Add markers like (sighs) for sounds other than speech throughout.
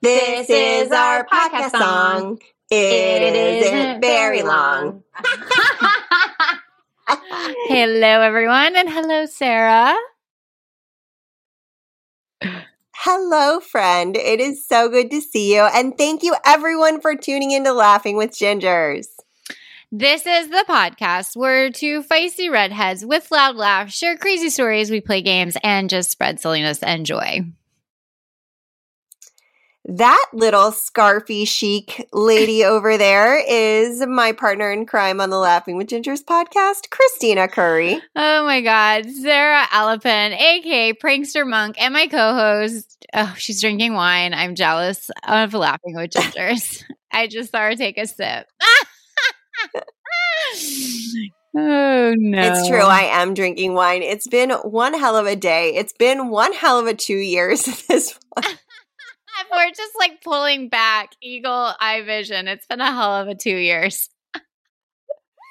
This is our podcast song. It isn't very long. (laughs) hello, everyone, and hello, Sara. Hello, friend. It is so good to see you. And thank you, everyone, for tuning into Laughing with Gingers. This is the podcast where two feisty redheads with loud laughs share crazy stories, we play games, and just spread silliness and joy. That little scarfy chic lady (laughs) over there is my partner in crime on the Laughing with Gingers podcast, Kristina Curry. Oh my God. Sara Alapin, aka Prankster Monk, and my co host. Oh, she's drinking wine. I'm jealous of Laughing with Gingers. (laughs) I just saw her take a sip. (laughs) Oh no. It's true. I am drinking wine. It's been one hell of a day. It's been one hell of a two years this (laughs) We're just like pulling back eagle eye vision. It's been a hell of a two years.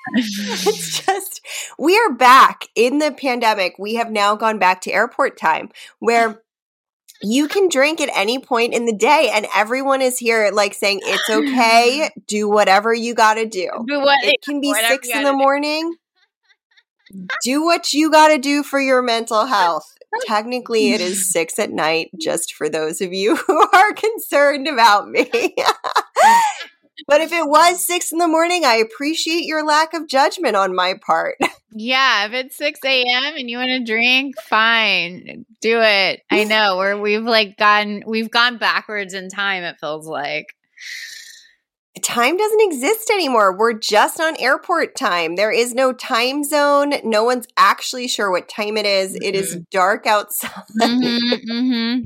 (laughs) it's just we are back in the pandemic. We have now gone back to airport time where (laughs) you can drink at any point in the day and everyone is here like saying it's okay do whatever you got to do what, it can be six in the morning do what you got to do for your mental health technically it is (laughs) six at night just for those of you (laughs) who are concerned about me (laughs) but if it was six in the morning i appreciate your lack of judgment on my part yeah, if it's 6 a.m. and you want to drink, fine. Do it. I know where we've like gone we've gone backwards in time, it feels like. Time doesn't exist anymore. We're just on airport time. There is no time zone. No one's actually sure what time it is. Mm-hmm. It is mm-hmm. dark outside. Mm-hmm, mm-hmm.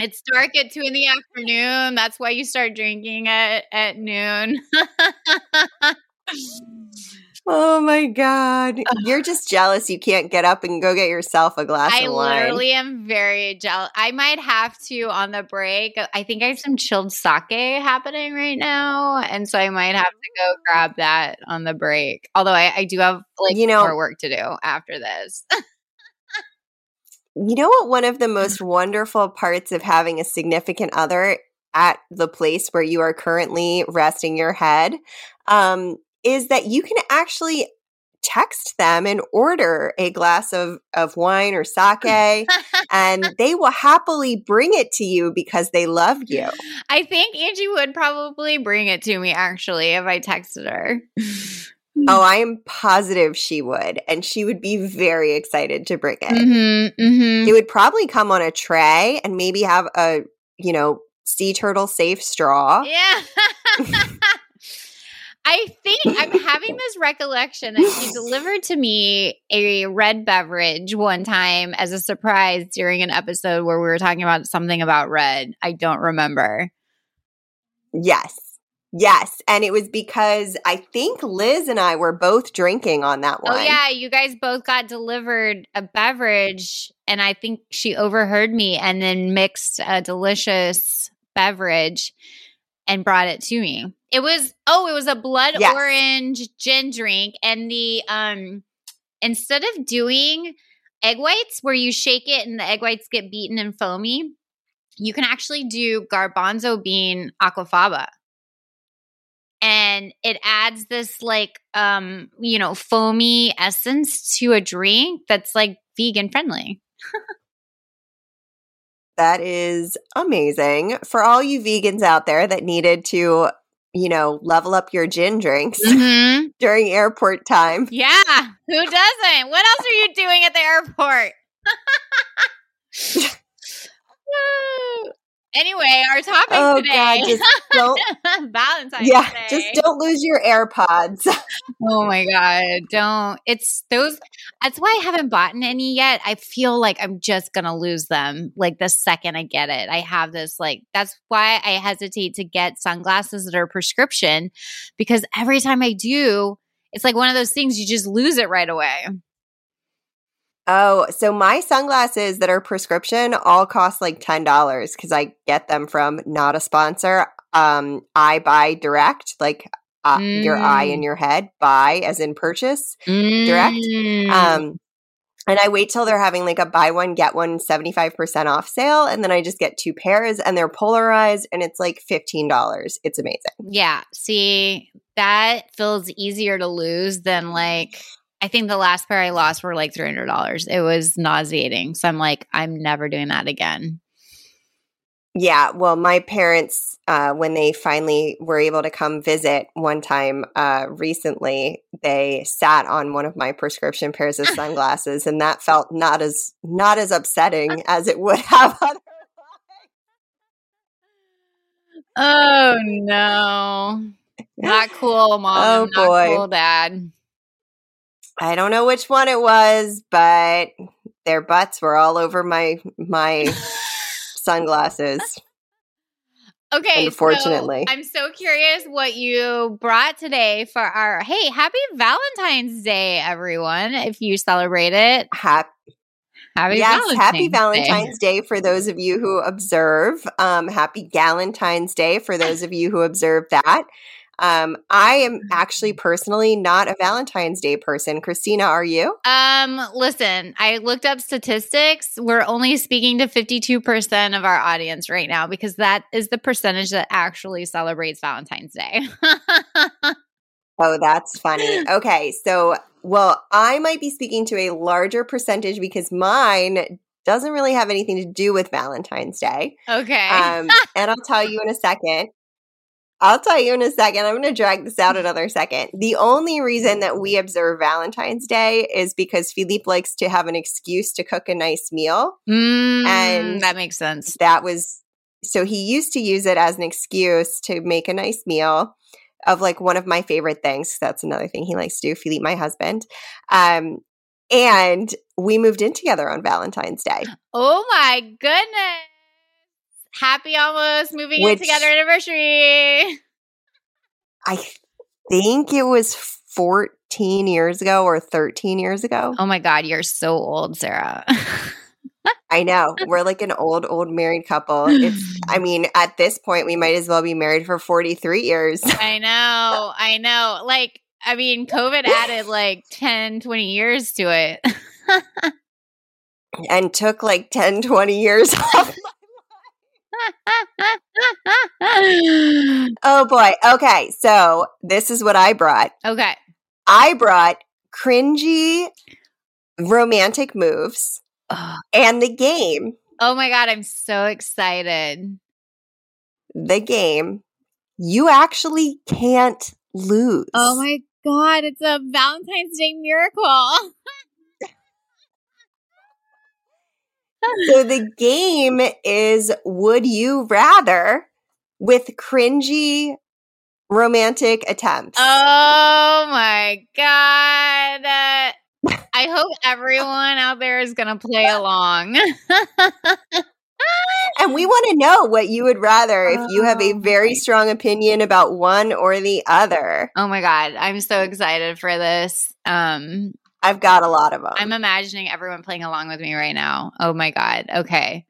It's dark at two in the afternoon. That's why you start drinking at, at noon. (laughs) Oh my God. You're just jealous you can't get up and go get yourself a glass I of wine. I literally am very jealous. I might have to on the break. I think I have some chilled sake happening right now. And so I might have to go grab that on the break. Although I, I do have like you know, more work to do after this. (laughs) you know what? One of the most (laughs) wonderful parts of having a significant other at the place where you are currently resting your head um, is that you can actually text them and order a glass of, of wine or sake and (laughs) they will happily bring it to you because they love you. I think Angie would probably bring it to me actually if I texted her. Oh, I am positive she would. And she would be very excited to bring it. Mm-hmm, mm-hmm. It would probably come on a tray and maybe have a, you know, sea turtle safe straw. Yeah. (laughs) I think I'm having this recollection that she delivered to me a red beverage one time as a surprise during an episode where we were talking about something about red. I don't remember. Yes. Yes. And it was because I think Liz and I were both drinking on that oh, one. Oh, yeah. You guys both got delivered a beverage, and I think she overheard me and then mixed a delicious beverage and brought it to me. It was oh, it was a blood yes. orange gin drink, and the um instead of doing egg whites where you shake it and the egg whites get beaten and foamy, you can actually do garbanzo bean aquafaba. And it adds this like um, you know, foamy essence to a drink that's like vegan friendly. (laughs) that is amazing. For all you vegans out there that needed to you know, level up your gin drinks (laughs) mm-hmm. during airport time. Yeah, who doesn't? What else are you doing at the airport? (laughs) (laughs) Anyway, our topic oh, today. God, (laughs) Valentine's yeah, Day. just don't lose your AirPods. (laughs) oh my God. Don't. It's those. That's why I haven't bought any yet. I feel like I'm just going to lose them like the second I get it. I have this, like, that's why I hesitate to get sunglasses that are prescription because every time I do, it's like one of those things you just lose it right away. Oh, so my sunglasses that are prescription all cost like $10 because I get them from not a sponsor. Um, I buy direct, like uh, mm. your eye in mm. your head, buy as in purchase direct. Mm. Um, And I wait till they're having like a buy one, get one 75% off sale. And then I just get two pairs and they're polarized and it's like $15. It's amazing. Yeah. See, that feels easier to lose than like, I think the last pair I lost were like $300. It was nauseating. So I'm like, I'm never doing that again. Yeah, well, my parents, uh, when they finally were able to come visit one time uh, recently, they sat on one of my prescription pairs of (laughs) sunglasses, and that felt not as not as upsetting as it would have (laughs) otherwise. Oh no, not cool, mom. Oh, not boy. cool, dad. I don't know which one it was, but their butts were all over my my (laughs) sunglasses. Okay, Unfortunately. so I'm so curious what you brought today for our. Hey, happy Valentine's Day, everyone! If you celebrate it, Happy happy yes, Valentine's happy Day. Valentine's Day. for those of you who observe. Um, happy Galentine's Day for those of you who observe that. Um, I am actually personally not a Valentine's Day person. Kristina, are you? Um, listen, I looked up statistics. We're only speaking to 52% of our audience right now because that is the percentage that actually celebrates Valentine's Day. (laughs) Oh, that's funny. Okay, so well, I might be speaking to a larger percentage because mine doesn't really have anything to do with Valentine's Day. okay. Um, and I'll tell you in a second. I'll tell you in a second. I'm going to drag this out another second. The only reason that we observe Valentine's Day is because Philippe likes to have an excuse to cook a nice meal. Mm, and- that makes sense. That was so he used to use it as an excuse to make a nice meal of like one of my favorite things. That's another thing he likes to do. Philippe, my husband. Um, and we moved in together on Valentine's Day. Oh my goodness. Happy almost moving in together anniversary. I think it was 14 years ago or 13 years ago. Oh my God, you're so old, Sara. I know. We're like an old, old married couple. It's, I (sighs) mean, at this point, we might as well be married for 43 years. I know. I know. Like, I mean, COVID added like 10, 20 years to it. (laughs) and took like 10, 20 years (laughs) off. (laughs) Oh boy. Okay. So this is what I brought. okay. I brought cringy romantic moves Ugh. and the game, Oh my God, I'm so excited. the game you actually can't oh lose. Oh my God, it's a Valentine's Day miracle. (laughs) So the game is Would You Rather with cringy romantic attempts. Oh my God. Uh, I hope everyone out there is going to play along. and we want to know what you would rather if you have a Oh very strong opinion about one or the other. oh my God, I'm so excited for this. Um, I've got a lot of them. I'm imagining everyone playing along with me right now. Oh my God. Okay.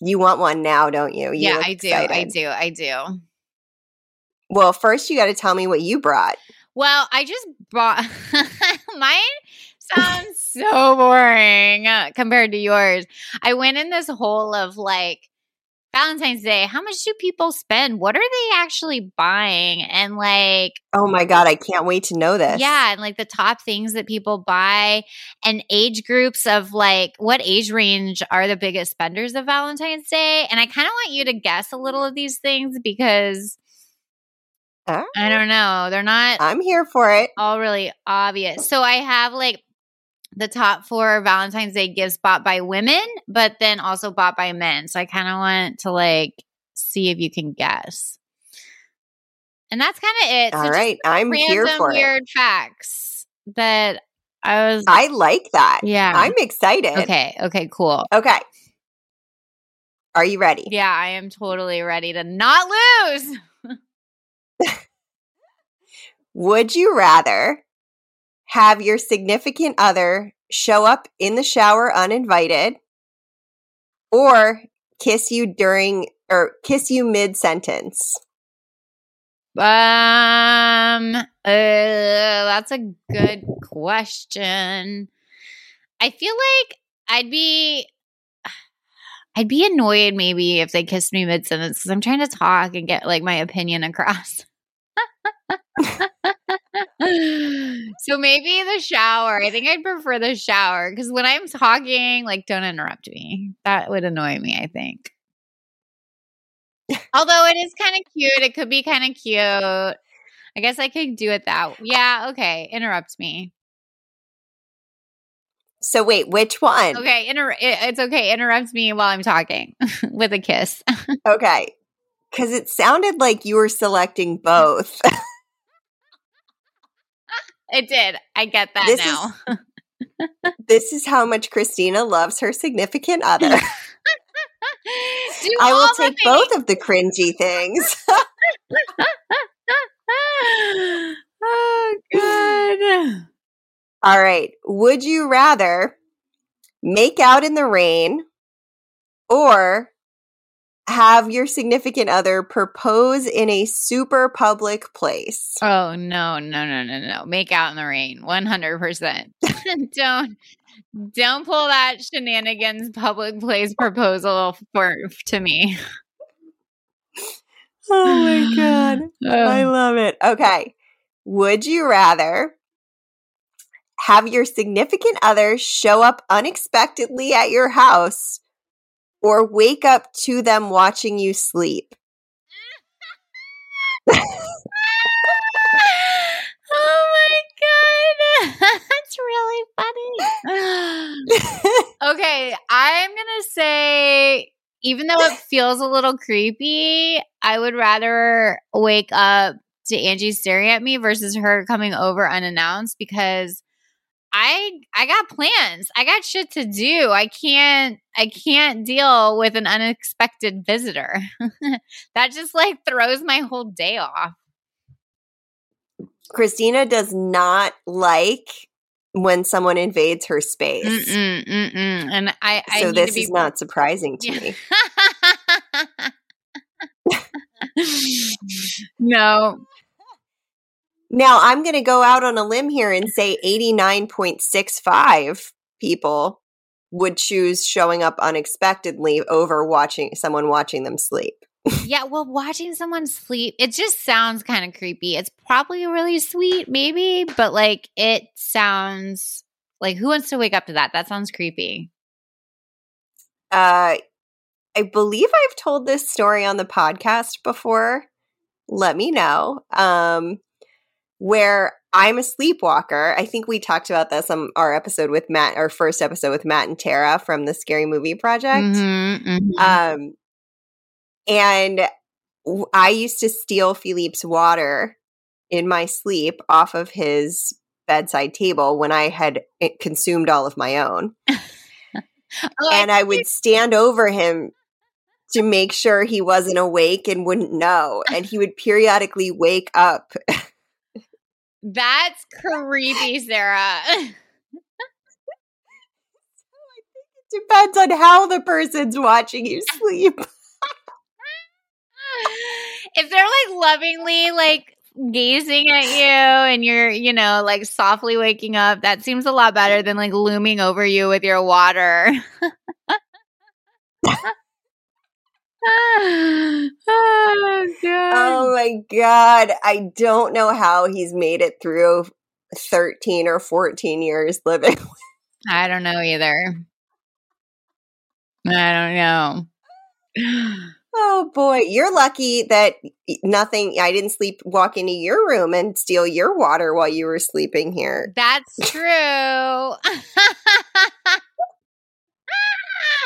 you want one now, don't you? you yeah, I do. I do. I do. Well, first you got to tell me what you brought. Well, I just bought (laughs) mine sounds so boring compared to yours. I went in this hole of like Valentine's Day, how much do people spend? What are they actually buying? And like Oh my god, I can't wait to know this. yeah, and like the top things that people buy and age groups of like what age range are the biggest spenders of Valentine's Day? And I kind of want you to guess a little of these things because right. I don't know. They're not I'm here for it. all really obvious. So I have like the top four Valentine's Day gifts bought by women, but then also bought by men. So I kind of want to like see if you can guess. And that's kind of it. So All right, I'm here for it. weird facts that I was. I like that. yeah. I'm excited. okay. Okay. Cool. Okay. Are you ready? Yeah, I am totally ready to not lose. (laughs) Would you rather have your significant other show up in the shower uninvited or kiss you during or kiss you mid sentence? Um, uh, that's a good question. I feel like I'd be I'd be annoyed maybe if they kissed me mid sentence because I'm trying to talk and get like my opinion across. (laughs) so maybe the shower. I think I'd prefer the shower because when I'm talking, like, don't interrupt me. That would annoy me, I think. Although it is kind of cute. It could be kind of cute. I guess I could do it that. Yeah, okay. Interrupt me. So wait, which one? Okay, inter- it's okay. Interrupt me while I'm talking (laughs) with a kiss. okay. Cuz it sounded like you were selecting both. (laughs) it did. I get that this now. Is, (laughs) this is how much Kristina loves her significant other. (laughs) I will take both of the cringy things. (laughs) oh, good. All right. Would you rather make out in the rain or have your significant other propose in a super public place? Oh, no, no, no, no, no. Make out in the rain. 100%. (laughs) Don't don't pull that shenanigans public place proposal for to me. (laughs) Oh my god. (sighs) Oh. I love it. Okay. Would you rather have your significant other show up unexpectedly at your house or wake up to them watching you sleep? (laughs) oh my god. (laughs) That's really funny. (laughs) okay, I'm going to say even though it feels a little creepy, I would rather wake up to Angie staring at me versus her coming over unannounced because I I got plans. I got shit to do. I can't I can't deal with an unexpected visitor. (laughs) that just like throws my whole day off. Christina does not like when someone invades her space. Mm-mm, mm-mm. And I, I so this be- is not surprising to me. (laughs) no, now, I'm going to go out on a limb here and say 89.65 people would choose showing up unexpectedly over watching someone watching them sleep. (laughs) yeah, well, watching someone sleep, it just sounds kind of creepy. It's probably really sweet, maybe, but like it sounds like who wants to wake up to that? That sounds creepy. Uh I believe I've told this story on the podcast before. Let me know. Um where I'm a sleepwalker. I think we talked about this on our episode with Matt, our first episode with Matt and Tara from the Scary Movie Project. Mm-hmm, mm-hmm. Um, and I used to steal Philippe's water in my sleep off of his bedside table when I had eh, consumed all of my own. (laughs) oh, and I would stand over him to make sure he wasn't awake and wouldn't know. And he would periodically wake up (laughs) That's creepy, Sara. (laughs) I think it depends on how the person's watching you (laughs) sleep. (laughs) if they're like lovingly like gazing at you and you're, you know, like softly waking up, that seems a lot better than like looming over you with your water. (sighs) Oh, oh, God. oh my god. I don't know how he's made it through 13 or 14 years living. (laughs) I don't know either. I don't know. Oh boy, you're lucky that nothing I didn't sleep walk into your room and steal your water while you were sleeping here. That's true. (laughs)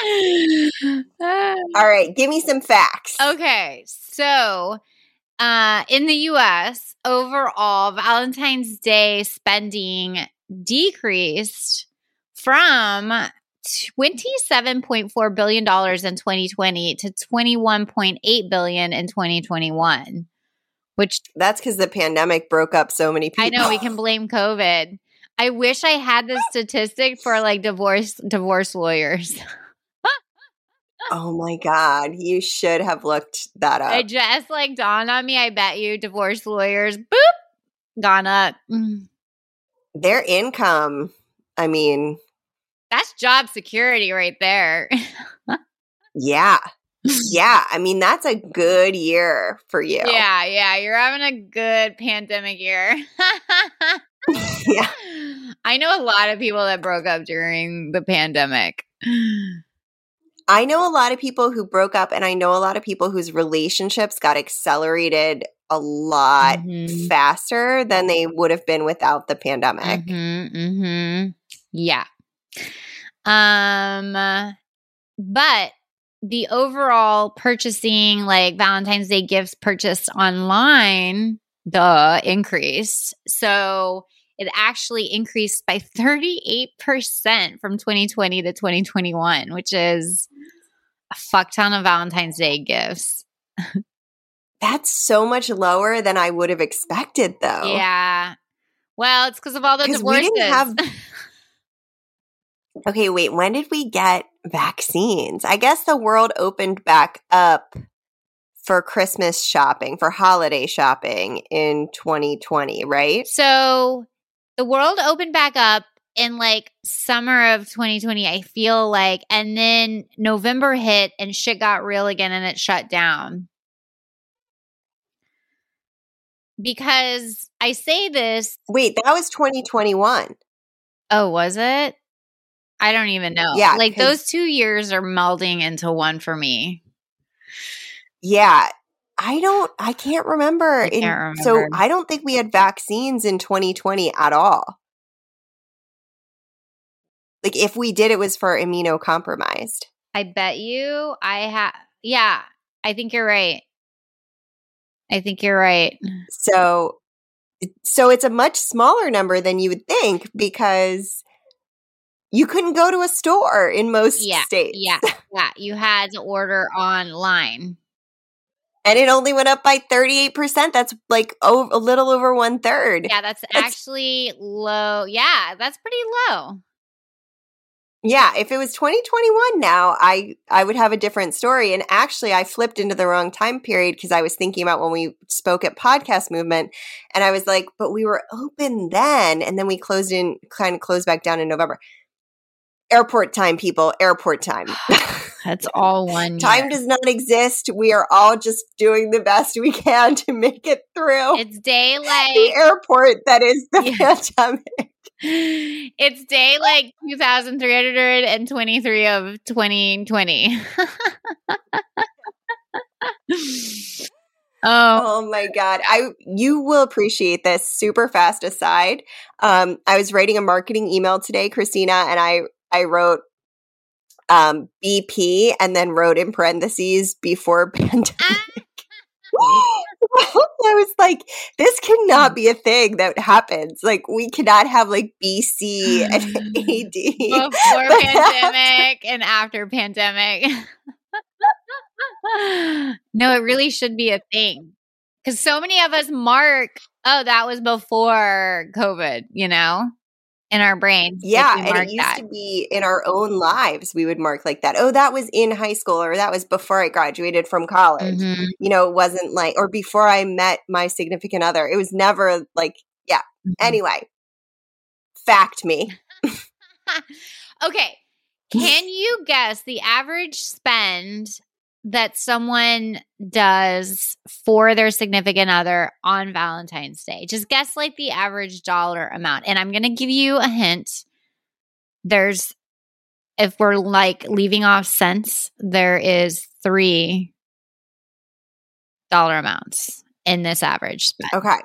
(laughs) All right, give me some facts. Okay, so uh, in the US, overall, Valentine's Day spending decreased from $27.4 billion in 2020 to 21.8 billion in 2021. Which that's because the pandemic broke up so many people. I know we can (laughs) blame COVID. I wish I had the statistic for like divorce divorce lawyers. (laughs) Oh my god, you should have looked that up. It just like dawned on me. I bet you divorce lawyers, boop, gone up. Mm. Their income, I mean, That's job security right there. (laughs) yeah. Yeah. I mean, that's a good year for you. Yeah. Yeah. You're having a good pandemic year. (laughs) yeah. (laughs) I know a lot of people that broke up during the pandemic. I know a lot of people who broke up, and I know a lot of people whose relationships got accelerated a lot mm-hmm. faster than they would have been without the pandemic. Mm-hmm, mm-hmm. Yeah. Um, but the overall purchasing, like Valentine's Day gifts purchased online, the increase. So it actually increased by (laughs) 38% from 2020 to 2021, which is a fuck ton of Valentine's Day gifts. That's so much lower than I would have expected, though. Yeah. Well, it's because of all the divorces. We didn't have. (laughs) okay, wait. When did we get vaccines? I guess the world opened back up for Christmas shopping, for holiday shopping in 2020, right? So the world opened back up in like summer of 2020 i feel like and then november hit and shit got real again and it shut down because i say this wait that was 2021 oh was it i don't even know yeah like those two years are melding into one for me yeah I don't, I can't remember. I can't in, remember. So I don't think we had vaccines in 2020 at all. Like if we did, it was for immunocompromised. I bet you I have, yeah, I think you're right. I think you're right. So, so it's a much smaller number than you would think because you couldn't go to a store in most yeah, states. Yeah, (laughs) yeah, you had to order online and it only went up by 38%. That's like oh, a little over one third. Yeah, that's, that's actually low. Yeah, that's pretty low. Yeah, if it was 2021 now, I I would have a different story. And actually, I flipped into the wrong time period because I was thinking about when we spoke at Podcast Movement, and I was like, but we were open then, and then we closed in, kind of closed back down in November. Airport time, people. Airport time. (sighs) That's all one. Time does not exist. We are all just doing the best we can to make it through. It's daylight. the airport that is the yeah. (laughs) pandemic. It's day like 2323 of 2020. (laughs) Oh. oh my god. I you will appreciate this super fast aside. Um I was writing a marketing email today, Kristina, and I I wrote um, BP and then wrote in parentheses before (laughs) pandemic. (laughs) I was like, this cannot be a (laughs) thing that happens. Like, we cannot have like BC and (laughs) AD before pandemic and after pandemic. no, it really should be a thing because so many of us mark, oh, that was before COVID, you know? In our brains. Yeah, and it used that. to be in our own lives. We would mark like that. Oh, that was in high school, or that was before I graduated from college. Mm-hmm. You know, it wasn't like, or before I met my significant other. It was never like, yeah. Mm-hmm. Anyway, fact me. (laughs) (laughs) okay. Can you guess the average spend that someone does for their significant other on Valentine's Day. Just guess like the average dollar amount. And I'm going to give you a hint. There's, if we're like leaving off cents, there is three dollar amounts in this average spend. Okay.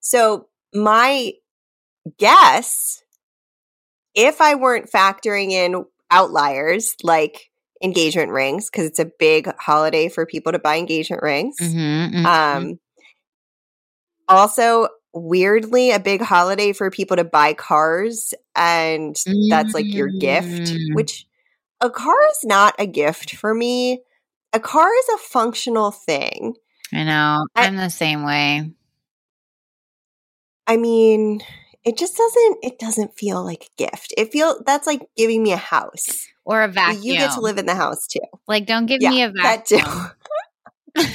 So my guess, if I weren't factoring in outliers like engagement rings because it's a big holiday for people to buy engagement rings. Mm-hmm, mm-hmm. Um, also, weirdly, a big holiday for people to buy cars, and mm-hmm. that's like your gift, mm. which a car is not a gift for me. A car is a functional thing. I know. I'm I, the same way. I mean, it just doesn't it doesn't feel like a gift. It feel that's like giving me a house or a vacuum. You get to live in the house too. Like, don't give yeah, me a vacuum. (laughs) (laughs)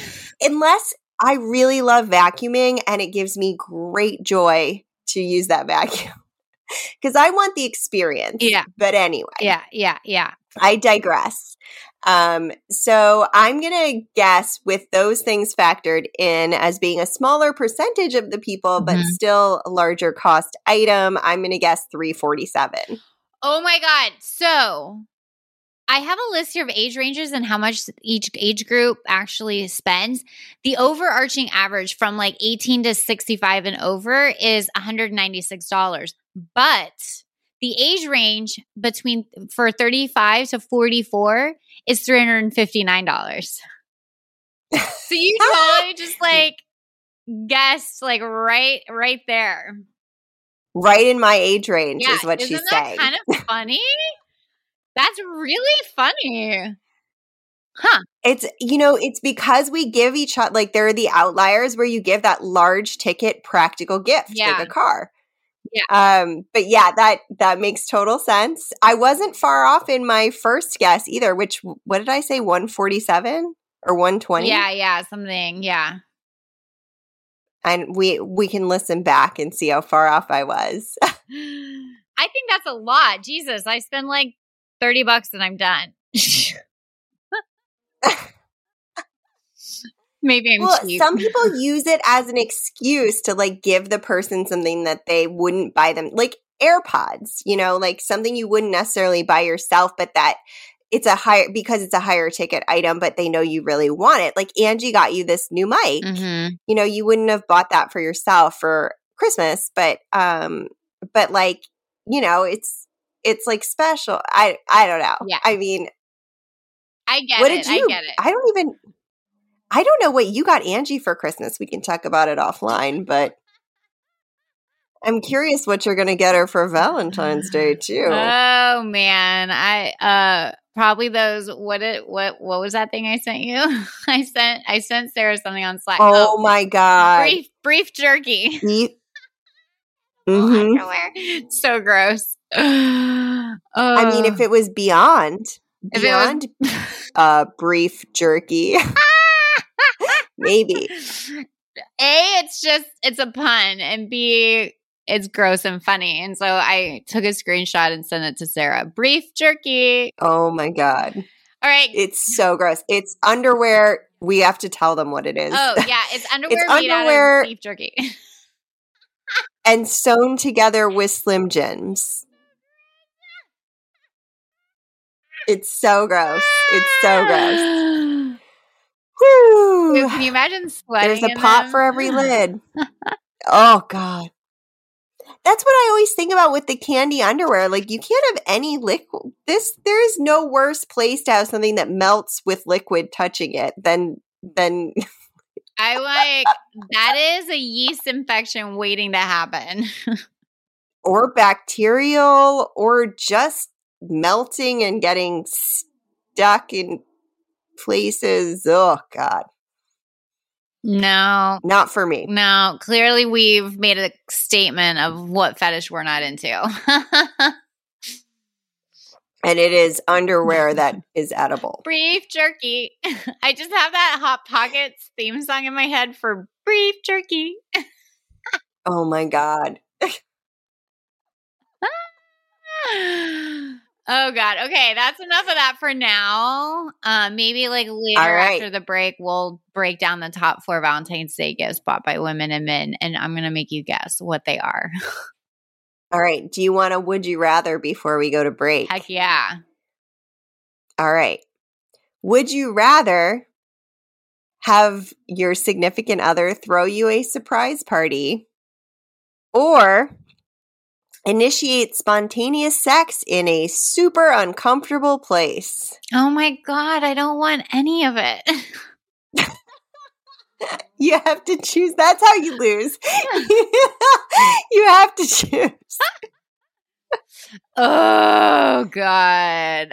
Unless I really love vacuuming and it gives me great joy to use that vacuum. (laughs) because I want the experience. Yeah. But anyway, Yeah, yeah, yeah. I digress. Um, so I'm going to guess with those things factored in as being a smaller percentage of the people, but Mhm. still a larger cost item. I'm going to guess 347. Oh my god. So I have a list here of age ranges and how much each age group actually spends. The overarching average from like 18 to 65 and over is $196. But the age range between for 35 to 44 is $359. (laughs) so you totally just like guessed like right right there. Right in my age range Yeah, is what she's saying. kind of funny? (laughs) That's really funny. Huh. It's you know, it's because we give each other like there are the outliers where you give that large ticket practical gift, Yeah. like a car. Yeah. Um, but yeah, that that makes total sense. I wasn't far off in my first guess either, which what did I say, 147 or 120? Yeah, yeah, something. Yeah. And we we can listen back and see how far off I was. (laughs) (gasps) I think that's a lot. Jesus, I spend like 30 bucks and I'm done. (laughs) Maybe I'm well, cheap. some people (laughs) use it as an excuse to like give the person something that they wouldn't buy them, like AirPods, you know, like something you wouldn't necessarily buy yourself, but that it's a higher because it's a higher ticket item, but they know you really want it. Like Angie got you this new mic. Mhm. You know, you wouldn't have bought that for yourself for Christmas, but um, but like, you know, it's it's like special. I I don't know. Yeah. I mean, I get what it. did you? I get it. I don't even. I don't know what you got Angie for Christmas. We can talk about it offline, but I'm curious what you're going to get her for Valentine's Day (sighs) too. Oh man, I uh probably those what it what what was that thing I sent you? (laughs) I sent I sent Sara something on Slack. oh, my god! brief brief jerky. (laughs) Mhm. Underwear. So gross. I (sighs) I mean, if it was beyond If it was- beyond uh, brief jerky, (laughs) maybe. A, it's just it's a pun, and B, it's gross and funny. And so I took a screenshot and sent it to Sara. Brief jerky. Oh my god, All right. it's so gross. It's underwear. We have to tell them what it is. Oh yeah, (laughs) it's underwear made underwear- beef jerky. (laughs) and sewn together with Slim Jims. It's so gross. It's so gross. (gasps) Whew. Can you imagine sweating? There's a pot them? for every lid. oh god. That's what I always think about with the candy underwear. Like you can't have any liquid. This there is no worse place to have something that melts with liquid touching it than than I like that is a yeast infection waiting to happen. (laughs) or bacterial or just melting and getting stuck in places. Oh god. no, Not for me. no. Clearly, we've made a statement of what fetish we're not into. (laughs) And it is underwear that is edible. (laughs) brief jerky. (laughs) I just have that Hot Pockets theme song in my head for brief jerky. Oh my god. Oh God. Okay, that's enough of that for now. Um, maybe like later right. after the break, we'll break down the top four Valentine's Day gifts bought by women and men, and I'm gonna make you guess what they are. (laughs) All right. Do you want to would you rather before we go to break? Heck yeah. All right. Would you rather have your significant other throw you a surprise party or initiate spontaneous sex in a super uncomfortable place? Oh my God, I don't want any of it. (laughs) You have to choose. That's how you lose. (laughs) you have to choose. (laughs) oh God.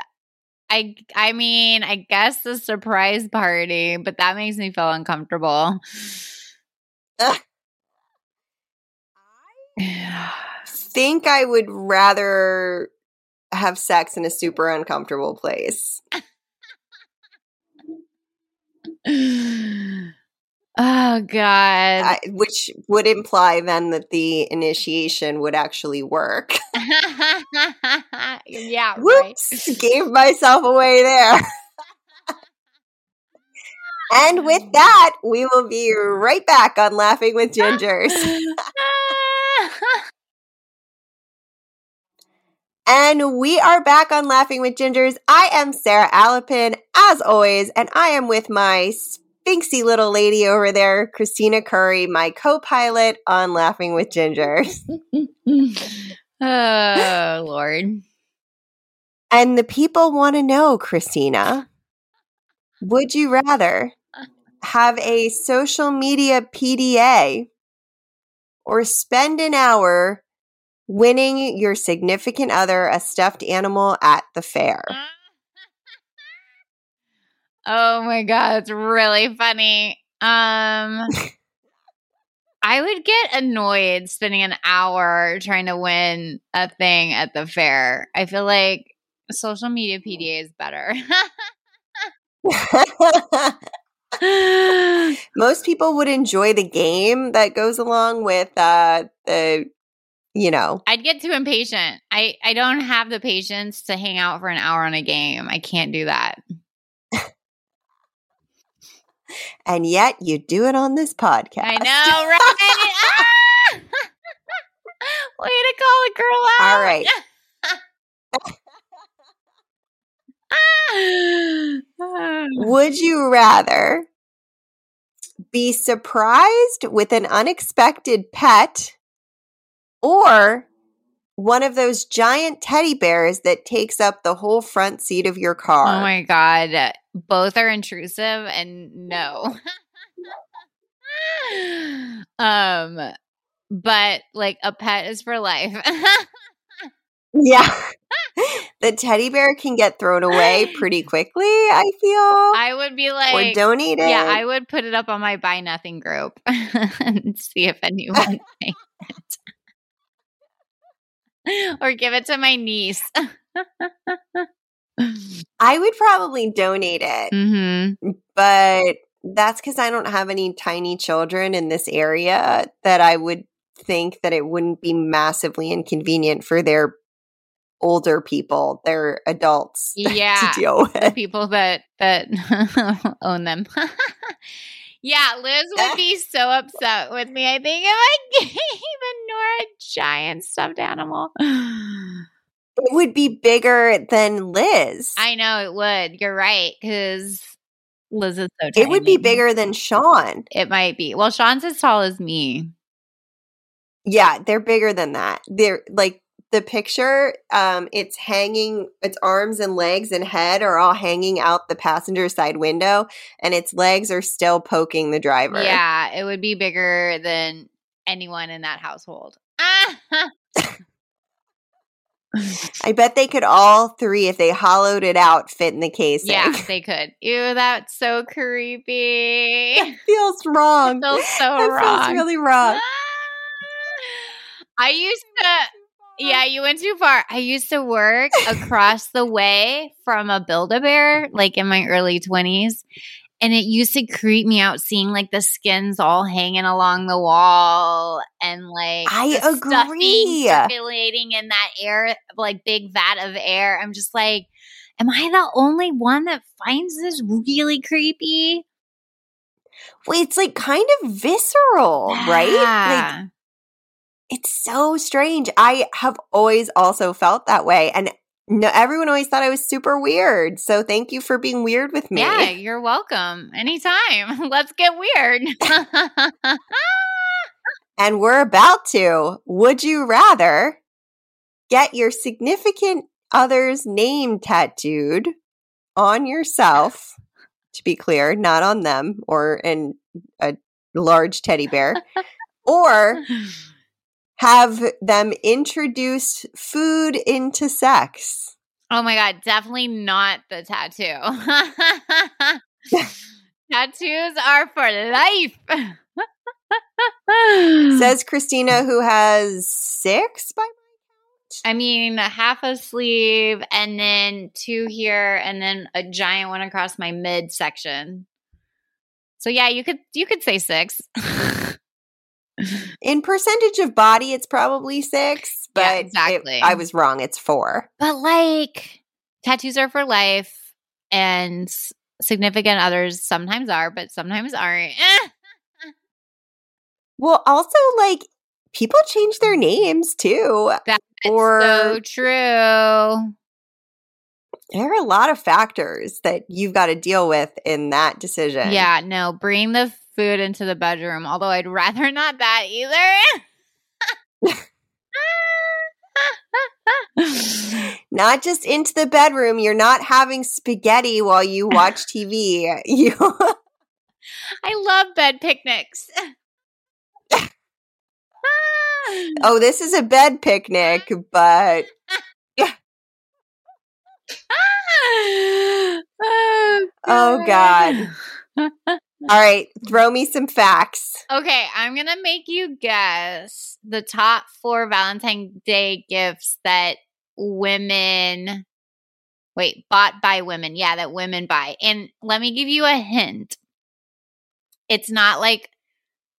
I I mean, I guess the surprise party, but that makes me feel uncomfortable. (sighs) think I would rather have sex in a super uncomfortable place. Oh God. I, which would imply then that the initiation would actually work. (laughs) yeah. Whoops! Right. Gave myself away there. and with (laughs) that, we will be right back on Laughing with Gingers. (laughs) And we are back on Laughing with Gingers. I am Sara Alapin, as always, and I am with my sphinxy little lady over there, Kristina Curry, my co pilot on Laughing with Gingers. (laughs) (laughs) oh, Lord. And the people want to know, Kristina, would you rather have a social media PDA or spend an hour winning your significant other a stuffed animal at the fair? (laughs) Oh my god, it's really funny. Um I would get annoyed spending an hour trying to win a thing at the fair. I feel like social media PDA is better. (laughs) (laughs) Most people would enjoy the game that goes along with uh, the, you know. I'd get too impatient. I I don't have the patience to hang out for an hour on a game. I can't do that. And yet you do it on this podcast. I know, right? (laughs) ah! (laughs) Way to call a girl out. All right. (laughs) Would you rather be surprised with an unexpected pet or one of those giant teddy bears that takes up the whole front seat of your car? Oh my god. Both are intrusive and no. (laughs) um but like a pet is for life. yeah. (laughs) (laughs) the teddy bear can get thrown away pretty quickly, I feel. I would be like or like donated. Yeah, I would put it up on my buy nothing group and see if anyone it. (laughs) or give it to my niece. (laughs) I would probably donate it, hmm but that's because I don't have any tiny children in this area that I would think that it wouldn't be massively inconvenient for their older people, their adults, (laughs) Yeah. to deal the with. people that that own them. Yeah, Liz would (laughs) be so upset with me. I think if I (laughs) gave Nora a giant stuffed animal. It would be bigger than Liz. I know it would. You're right because Liz is so. Tiny. it would be bigger than Sean. It might be. Well, Sean's as tall as me. Yeah, they're bigger than that. They're like the picture, um, it's hanging, its arms and legs and head are all hanging out the passenger side window, and its legs are still poking the driver. Yeah, it would be bigger than anyone in that household. Ah! I bet they could all three, if they hollowed it out, fit in the case. yeah, they could. Ew, that's so creepy. (laughs) feels wrong. feels so That wrong. feels really wrong. I used to, yeah, you went too far. I used to work (laughs) across the way from a Build a Bear, like in my early 20s. And it used to creep me out seeing like the skins all hanging along the wall and like I agree. circulating in that air, like big vat of air. I'm just like, am I the only one that finds this really creepy? Well, it's like kind of visceral, right? Like Yeah. It's so strange. I have always also felt that way. And no, everyone always thought I was super weird. So thank you for being weird with me. Yeah, you're welcome. Anytime. (laughs) Let's get weird. (laughs) And we're about to. Would you rather get your significant other's name tattooed on yourself? To be clear, not on them or in a large teddy bear, or (sighs) (sighs) have them introduce food into sex. oh my God, definitely not the tattoo. (laughs) Tattoos are for life. Says (sighs) Kristina, who has six by my count. I mean, a half a sleeve and then two here and then a giant one across my midsection. So yeah, you could you could say six. (laughs) In percentage of body, it's probably six, but Yeah, it- exactly. I was wrong. It's four. but like tattoos are for life and significant others sometimes are, but sometimes aren't. (laughs) Well, also, like, people change their mm. names too. That's or so true. there are a lot of factors that you've got to deal with in that decision. Yeah, no, bring the food into the bedroom, although I'd rather (laughs) not that either. (laughs) Not just into the bedroom. You're not having spaghetti while you watch (laughs) TV. You I love bed picnics. Oh, this is a bed picnic, but oh, Oh, God. All right, throw me some facts. Okay, I'm going to make you guess the top four Valentine's Day gifts that women, wait, bought by women. Yeah, that women buy. And let me give you a hint. It's not like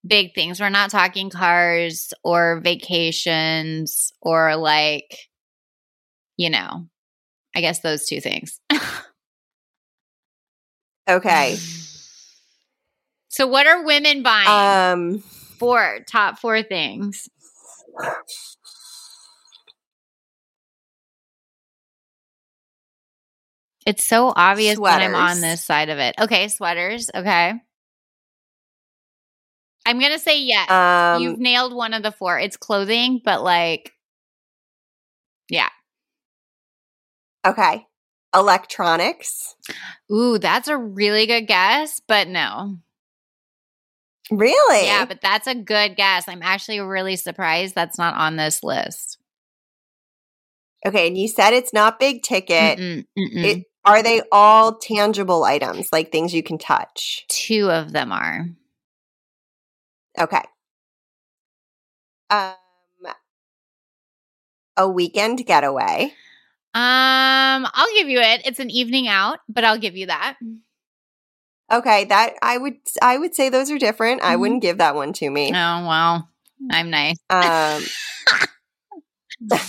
big things. We're not talking cars or vacations or like, you know, I guess those two things. (laughs) Okay. (sighs) (laughs) So, what are women buying? Um four top four things. It's so obvious when I'm on this side of it. Okay, sweaters. Okay. I'm going to say yes. um You've nailed one of the four. It's clothing, but like, yeah. okay. Electronics. Ooh, that's a really good guess, but no. Really? Yeah, but that's a good guess. I'm actually really surprised that's not on this list. okay, and you said it's not big ticket. Mm-mm, mm-mm. It, are they all tangible items, like things you can touch? Two of them are. Okay. Um, a weekend getaway. Um, I'll give you it. It's an evening out, but I'll give you that. Okay, that I would I would say those are different. I Mhm. wouldn't give that one to me. Oh, well, I'm nice. Um, (laughs)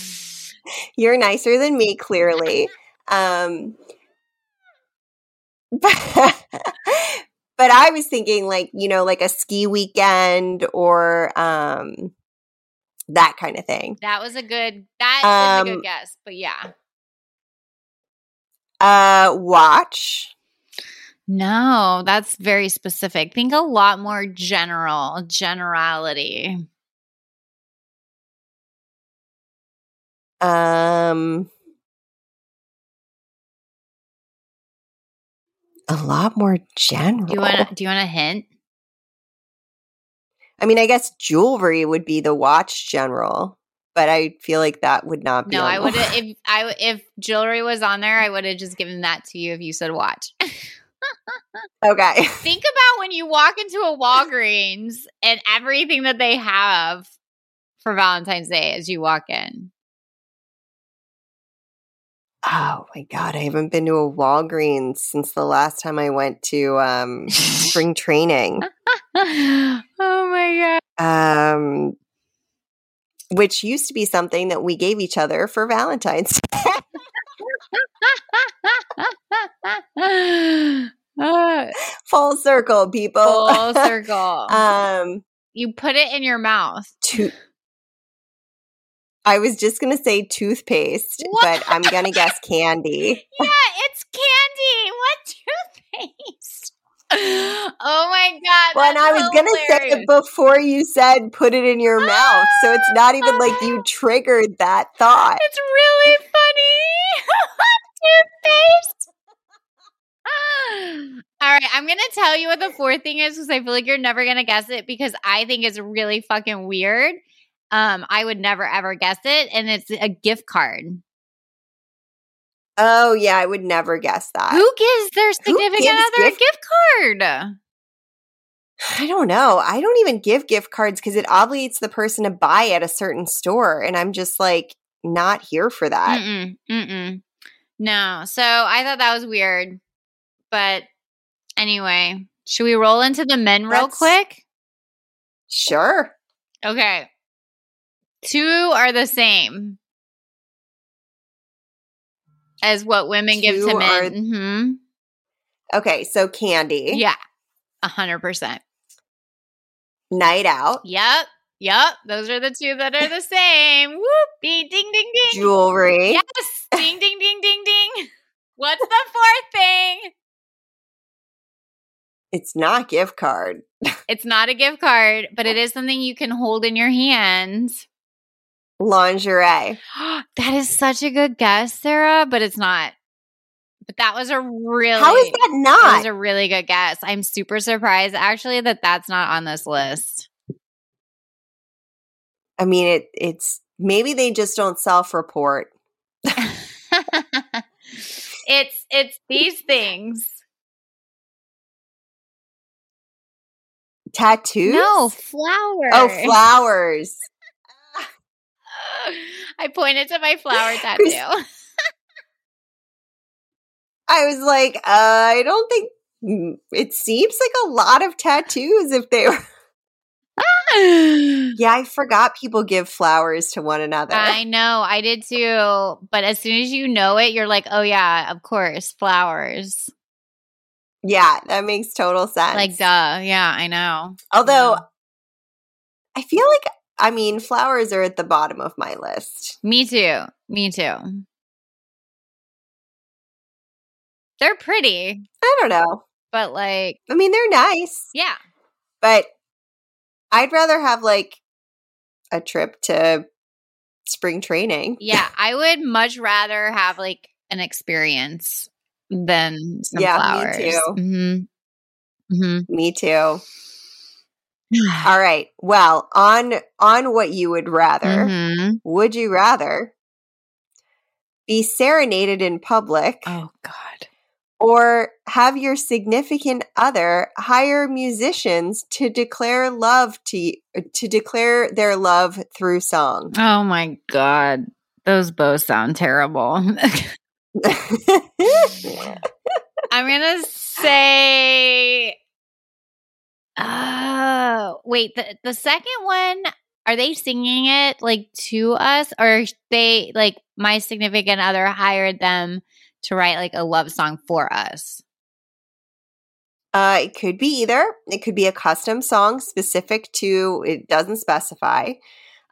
(laughs) you're nicer than me, clearly. Um, but, (laughs) but I was thinking, like you know, like a ski weekend or um, that kind of thing. That was a good that is a Um, good guess, but yeah. Uh, watch. No, that's very specific. Think a lot more general, generality. Um, a lot more general. Do you want do you want a hint? I mean, I guess jewelry would be the watch general, but I feel like that would not be. No, I would (laughs) if I if jewelry was on there, I would have just given that to you if you said watch. (laughs) Okay. (laughs) Think about when you walk into a Walgreens and everything that they have for Valentine's Day as you walk in. Oh my god, I haven't been to a Walgreens since the last time I went to um, (laughs) spring training. oh my god. Um, which used to be something that we gave each other for Valentine's. (laughs) Uh, (laughs) Full circle, people. full (laughs) circle. um, you put it in your mouth. to- I was just gonna say toothpaste, but I'm gonna guess (laughs) candy. Yeah, it's candy. What toothpaste? Oh my god. Well, and I was that's gonna say it before you said put it in your mouth, so it's (gasps) not even like you triggered that thought. It's really funny. Toothpaste. I'm gonna tell you what the fourth thing is because I feel like you're never gonna guess it because I think it's really fucking weird. Um, I would never ever guess it, and it's a gift card. Oh yeah, I would never guess that. Who gives their significant gives other a gift- gift card? I don't know. I don't even give gift cards because it obligates the person to buy at a certain store, and I'm just like not here for that. Mm-mm, mm-mm. No, so I thought that was weird, but anyway, Should we roll into the men real That's- quick? Sure. Okay. Two are the same as what women give Two to men. are- hmm Okay, so candy, Yeah. A hundred percent. night out, Yep. Yep. Those are the two that are the (laughs) same. Whoop. Ding ding ding ding. jewelry, Yes. Ding ding ding ding ding. (laughs) What's the fourth thing? It's not a gift card. (laughs) It's not a gift card, but it is something you can hold in your hands. Lingerie. (gasps) that is such a good guess, Sara, but it's not. But that was a really How is that That not? was a really good guess. I'm super surprised actually that that's not on this list. I mean, it. It's maybe they just don't self-report. (laughs) it's it's these things. Tattoos. No, flowers. Oh, (laughs) flowers. I pointed to my flower (laughs) tattoo. (laughs) I was like, uh, I don't think. mm, It seems like a lot of tattoos. If they were, yeah, I forgot people give flowers to one another. I know, I did too. But as soon as you know it, you're like, oh yeah, of course, flowers. Yeah, that makes total sense. Like, duh. Yeah, I know. Although Yeah. I feel like, I mean, flowers are at the bottom of my list. Me too. Me too. They're pretty, I don't know. but like, I mean, they're nice, yeah. but I'd rather have like a trip to spring training. Yeah, I would much rather have like an experience than some Yeah, me too. Mm-hmm. Mm-hmm. Me too. (sighs) All right. Well, on on what you would rather, Mhm. would you rather be serenaded in public Oh God. or have your significant other hire musicians to declare love to you, to declare their love through song? Oh my God. Those both sound terrible. (laughs) (laughs) I'm gonna say Oh wait, the the second one, are they singing it like to us or they like my significant other hired them to write like a love song for us? Uh, it could be either. It could be a custom song specific to, it doesn't specify,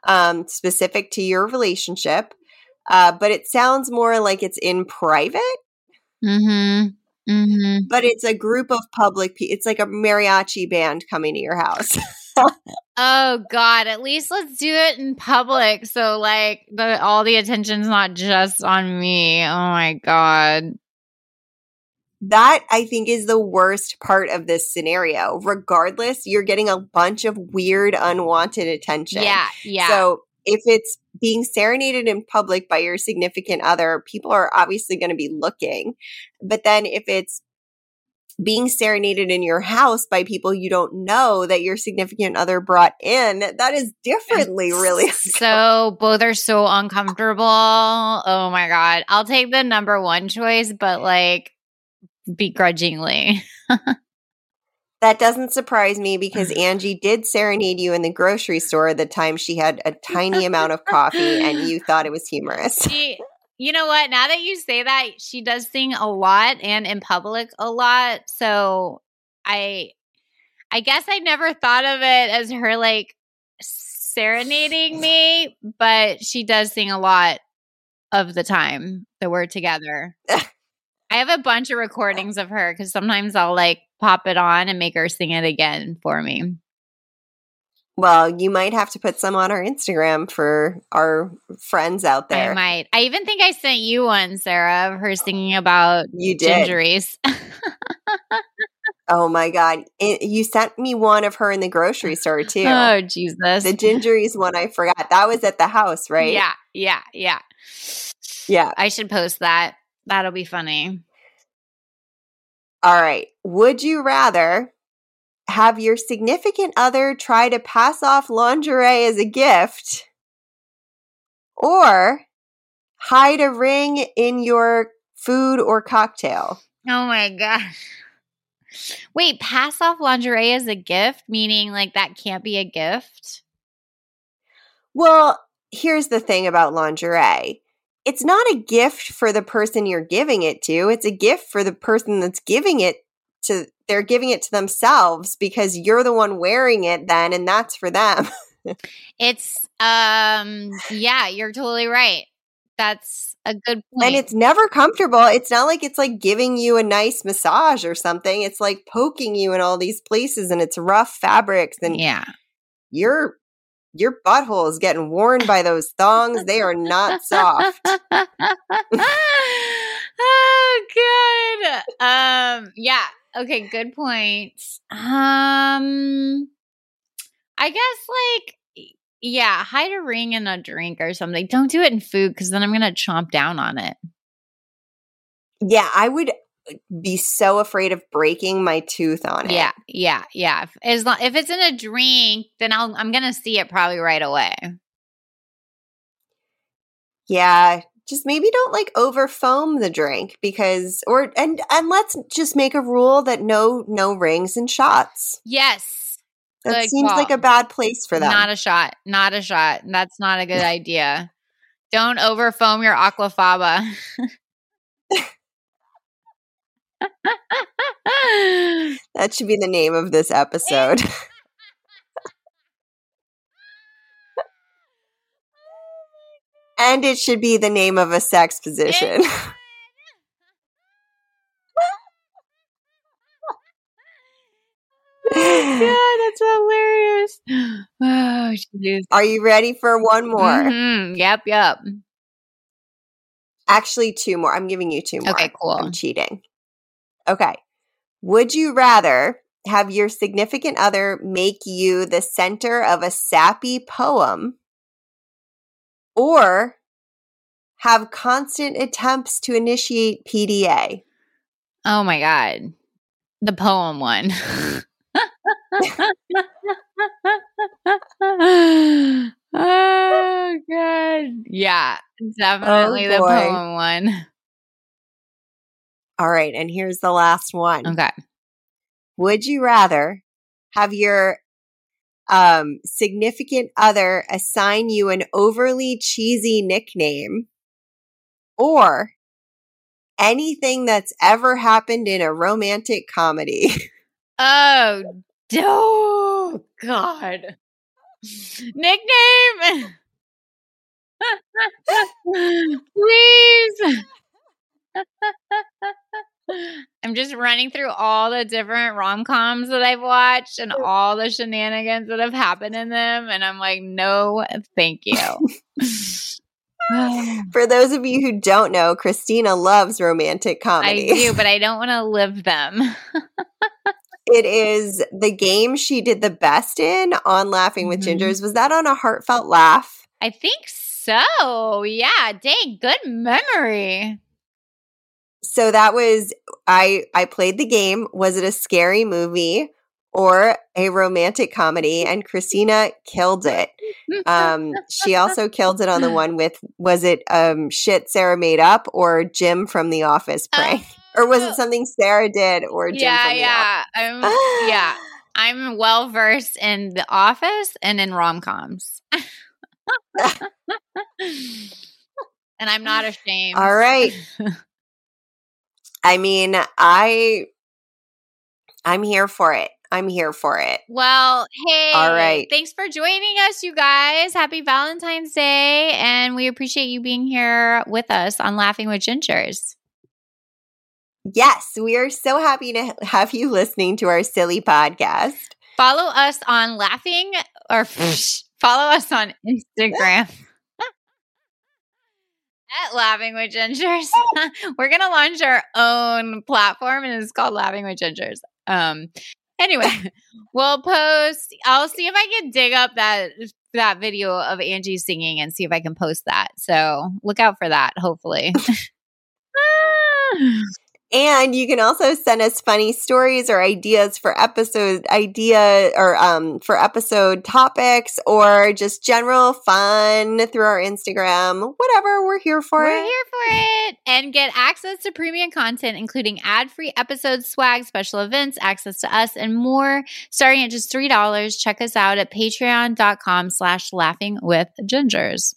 um, specific to your relationship. Uh, but it sounds more like it's in private, Mm-hmm. Mm-hmm. but it's a group of public people. It's like a mariachi band coming to your house. (laughs) Oh God! At least let's do it in public, so like the all the attention's not just on me. Oh my God! that I think is the worst part of this scenario. Regardless, you're getting a bunch of weird, unwanted attention. Yeah, yeah. So if it's being serenaded in public by your significant other, people are obviously going to be looking. But then if it's being serenaded in your house by people you don't know that your significant other brought in, that is differently really. so both are so uncomfortable. Oh my God! I'll take the number one choice, but like begrudgingly. (laughs) That doesn't surprise me because (laughs) Angie did serenade you in the grocery store the time she had a tiny amount of coffee and you thought it was humorous. (laughs) She, you know what? Now that you say that, she does sing a lot and in public a lot. So I, I guess I never thought of it as her like serenading me, but she does sing a lot of the time that we're together. (laughs) I have a bunch of recordings of her because sometimes I'll like pop it on and make her sing it again for me. Well, you might have to put some on our Instagram for our friends out there. I might. I even think I sent you one, Sara, of her singing about You did. gingeries. Oh my god! It- you sent me one of her in the grocery store (laughs) too. Oh Jesus! the gingeries one I forgot. That was at the house, right? Yeah, yeah, yeah. Yeah. I should post that. That'll be funny. All right. Would you rather have your significant other try to pass off lingerie as a gift or hide a ring in your food or cocktail? Oh my gosh. Wait, pass off lingerie as a gift, meaning like that can't be a gift? Well, here's the thing about lingerie it's not a gift for the person you're giving it to, it's a gift for the person that's giving it to. They're giving it to themselves because you're the one wearing it then, and that's for them. (laughs) it's, um, yeah, you're totally right. That's a good point. And it's never comfortable. It's not like it's like giving you a nice massage or something. It's like poking you in all these places and it's rough fabrics and yeah. Your your butthole is getting worn by those thongs. They are not soft. (laughs) oh good. Um yeah. Okay, good point. Um I guess like yeah, hide a ring in a drink or something. Don't do it in food because then I'm gonna chomp down on it. Yeah, I would be so afraid of breaking my tooth on it. Yeah, yeah, yeah. As long if it's in a drink, then I'll I'm gonna see it probably right away. Yeah, just maybe don't like over foam the drink because or and and let's just make a rule that no no rings and shots. Yes. That seems like a bad place for them. Not a shot. Not a shot. That's not a good (laughs) idea. Don't over foam your aquafaba. (laughs) (laughs) that should be the name of this episode. (laughs) and it should be the name of a sex position. (laughs) oh God, that's hilarious. (gasps) Oh, geez. Are you ready for one more? Mm-hmm. Yep, yep. Actually, two more. I'm giving you two more. Okay, cool. I'm cheating. Okay. Would you rather have your significant other make you the center of a sappy poem or have constant attempts to initiate PDA? Oh my God. The poem one. (laughs) (laughs) oh god. Yeah, oh definitely oh, the poem one. All right, and here's the last one. Okay. Would you rather have your um, significant other assign you an overly cheesy nickname or anything that's ever happened in a romantic comedy? (laughs) Oh, oh God. Nickname. (laughs) Please. (laughs) I'm just running through all the different rom coms that I've watched and all the shenanigans that have happened in them. And I'm like, no, thank you. (laughs) For those of you who don't know, Kristina loves romantic comedy. I do, but I (laughs) don't want to live them. It is the game she did the best in on Laughing with mm-hmm. Gingers. Was that on a heartfelt laugh? I think so. Yeah. Dang, good memory. So that was I I played the game. Was it a scary movie or a romantic comedy? And Kristina killed it. Um, she also killed it on the (laughs) one with was it um shit Sara made up or Jim from The Office prank? or was it something Sara did or Jim yeah, yeah, I'm, yeah. (sighs) I'm well versed in The Office and in rom coms, (laughs) (laughs) and I'm not ashamed. All right. I mean, I I'm here for it. I'm here for it. Well, hey. All right. Thanks for joining us, you guys. Happy Valentine's Day. And we appreciate you being here with us on Laughing with Gingers. Yes, we are so happy to (laughs) have you listening to our silly podcast. Follow us on Laughing or (laughs) follow us on (laughs) Instagram. At Laughing with Gingers. We're going to launch our own platform and it's called Laughing with Gingers. Um, anyway, (laughs) we'll post. I'll see if I can dig up that that video of Angie singing and see if I can post that. So look out for that. Hopefully. (laughs) (laughs) And you can also send us funny stories or ideas for episode idea or um, for episode topics or just general fun through our Instagram. Whatever, we're here for We're it. here for it. And get access to premium content, including ad-free episodes, swag, special events, access to us, and more. Starting at just $3. Check us out at patreon.com slash laughing with gingers.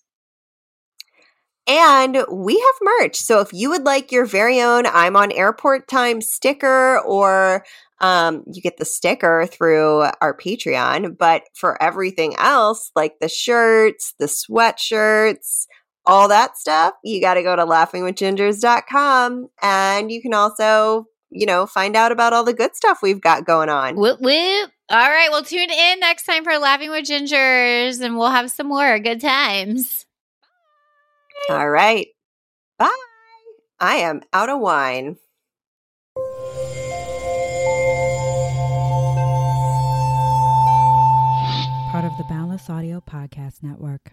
And we have merch. So if you would like your very own I'm on airport time sticker or um, you get the sticker through our Patreon, but for everything else, like the shirts, the sweatshirts, all that stuff, you got to go to laughingwithgingers.com and you can also, you know, find out about all the good stuff we've got going on. Whoop, whoop. All right. Well, tune in next time for Laughing with Gingers and we'll have some more good times. All right. Bye. I am out of wine. Part of the Boundless Audio Podcast Network.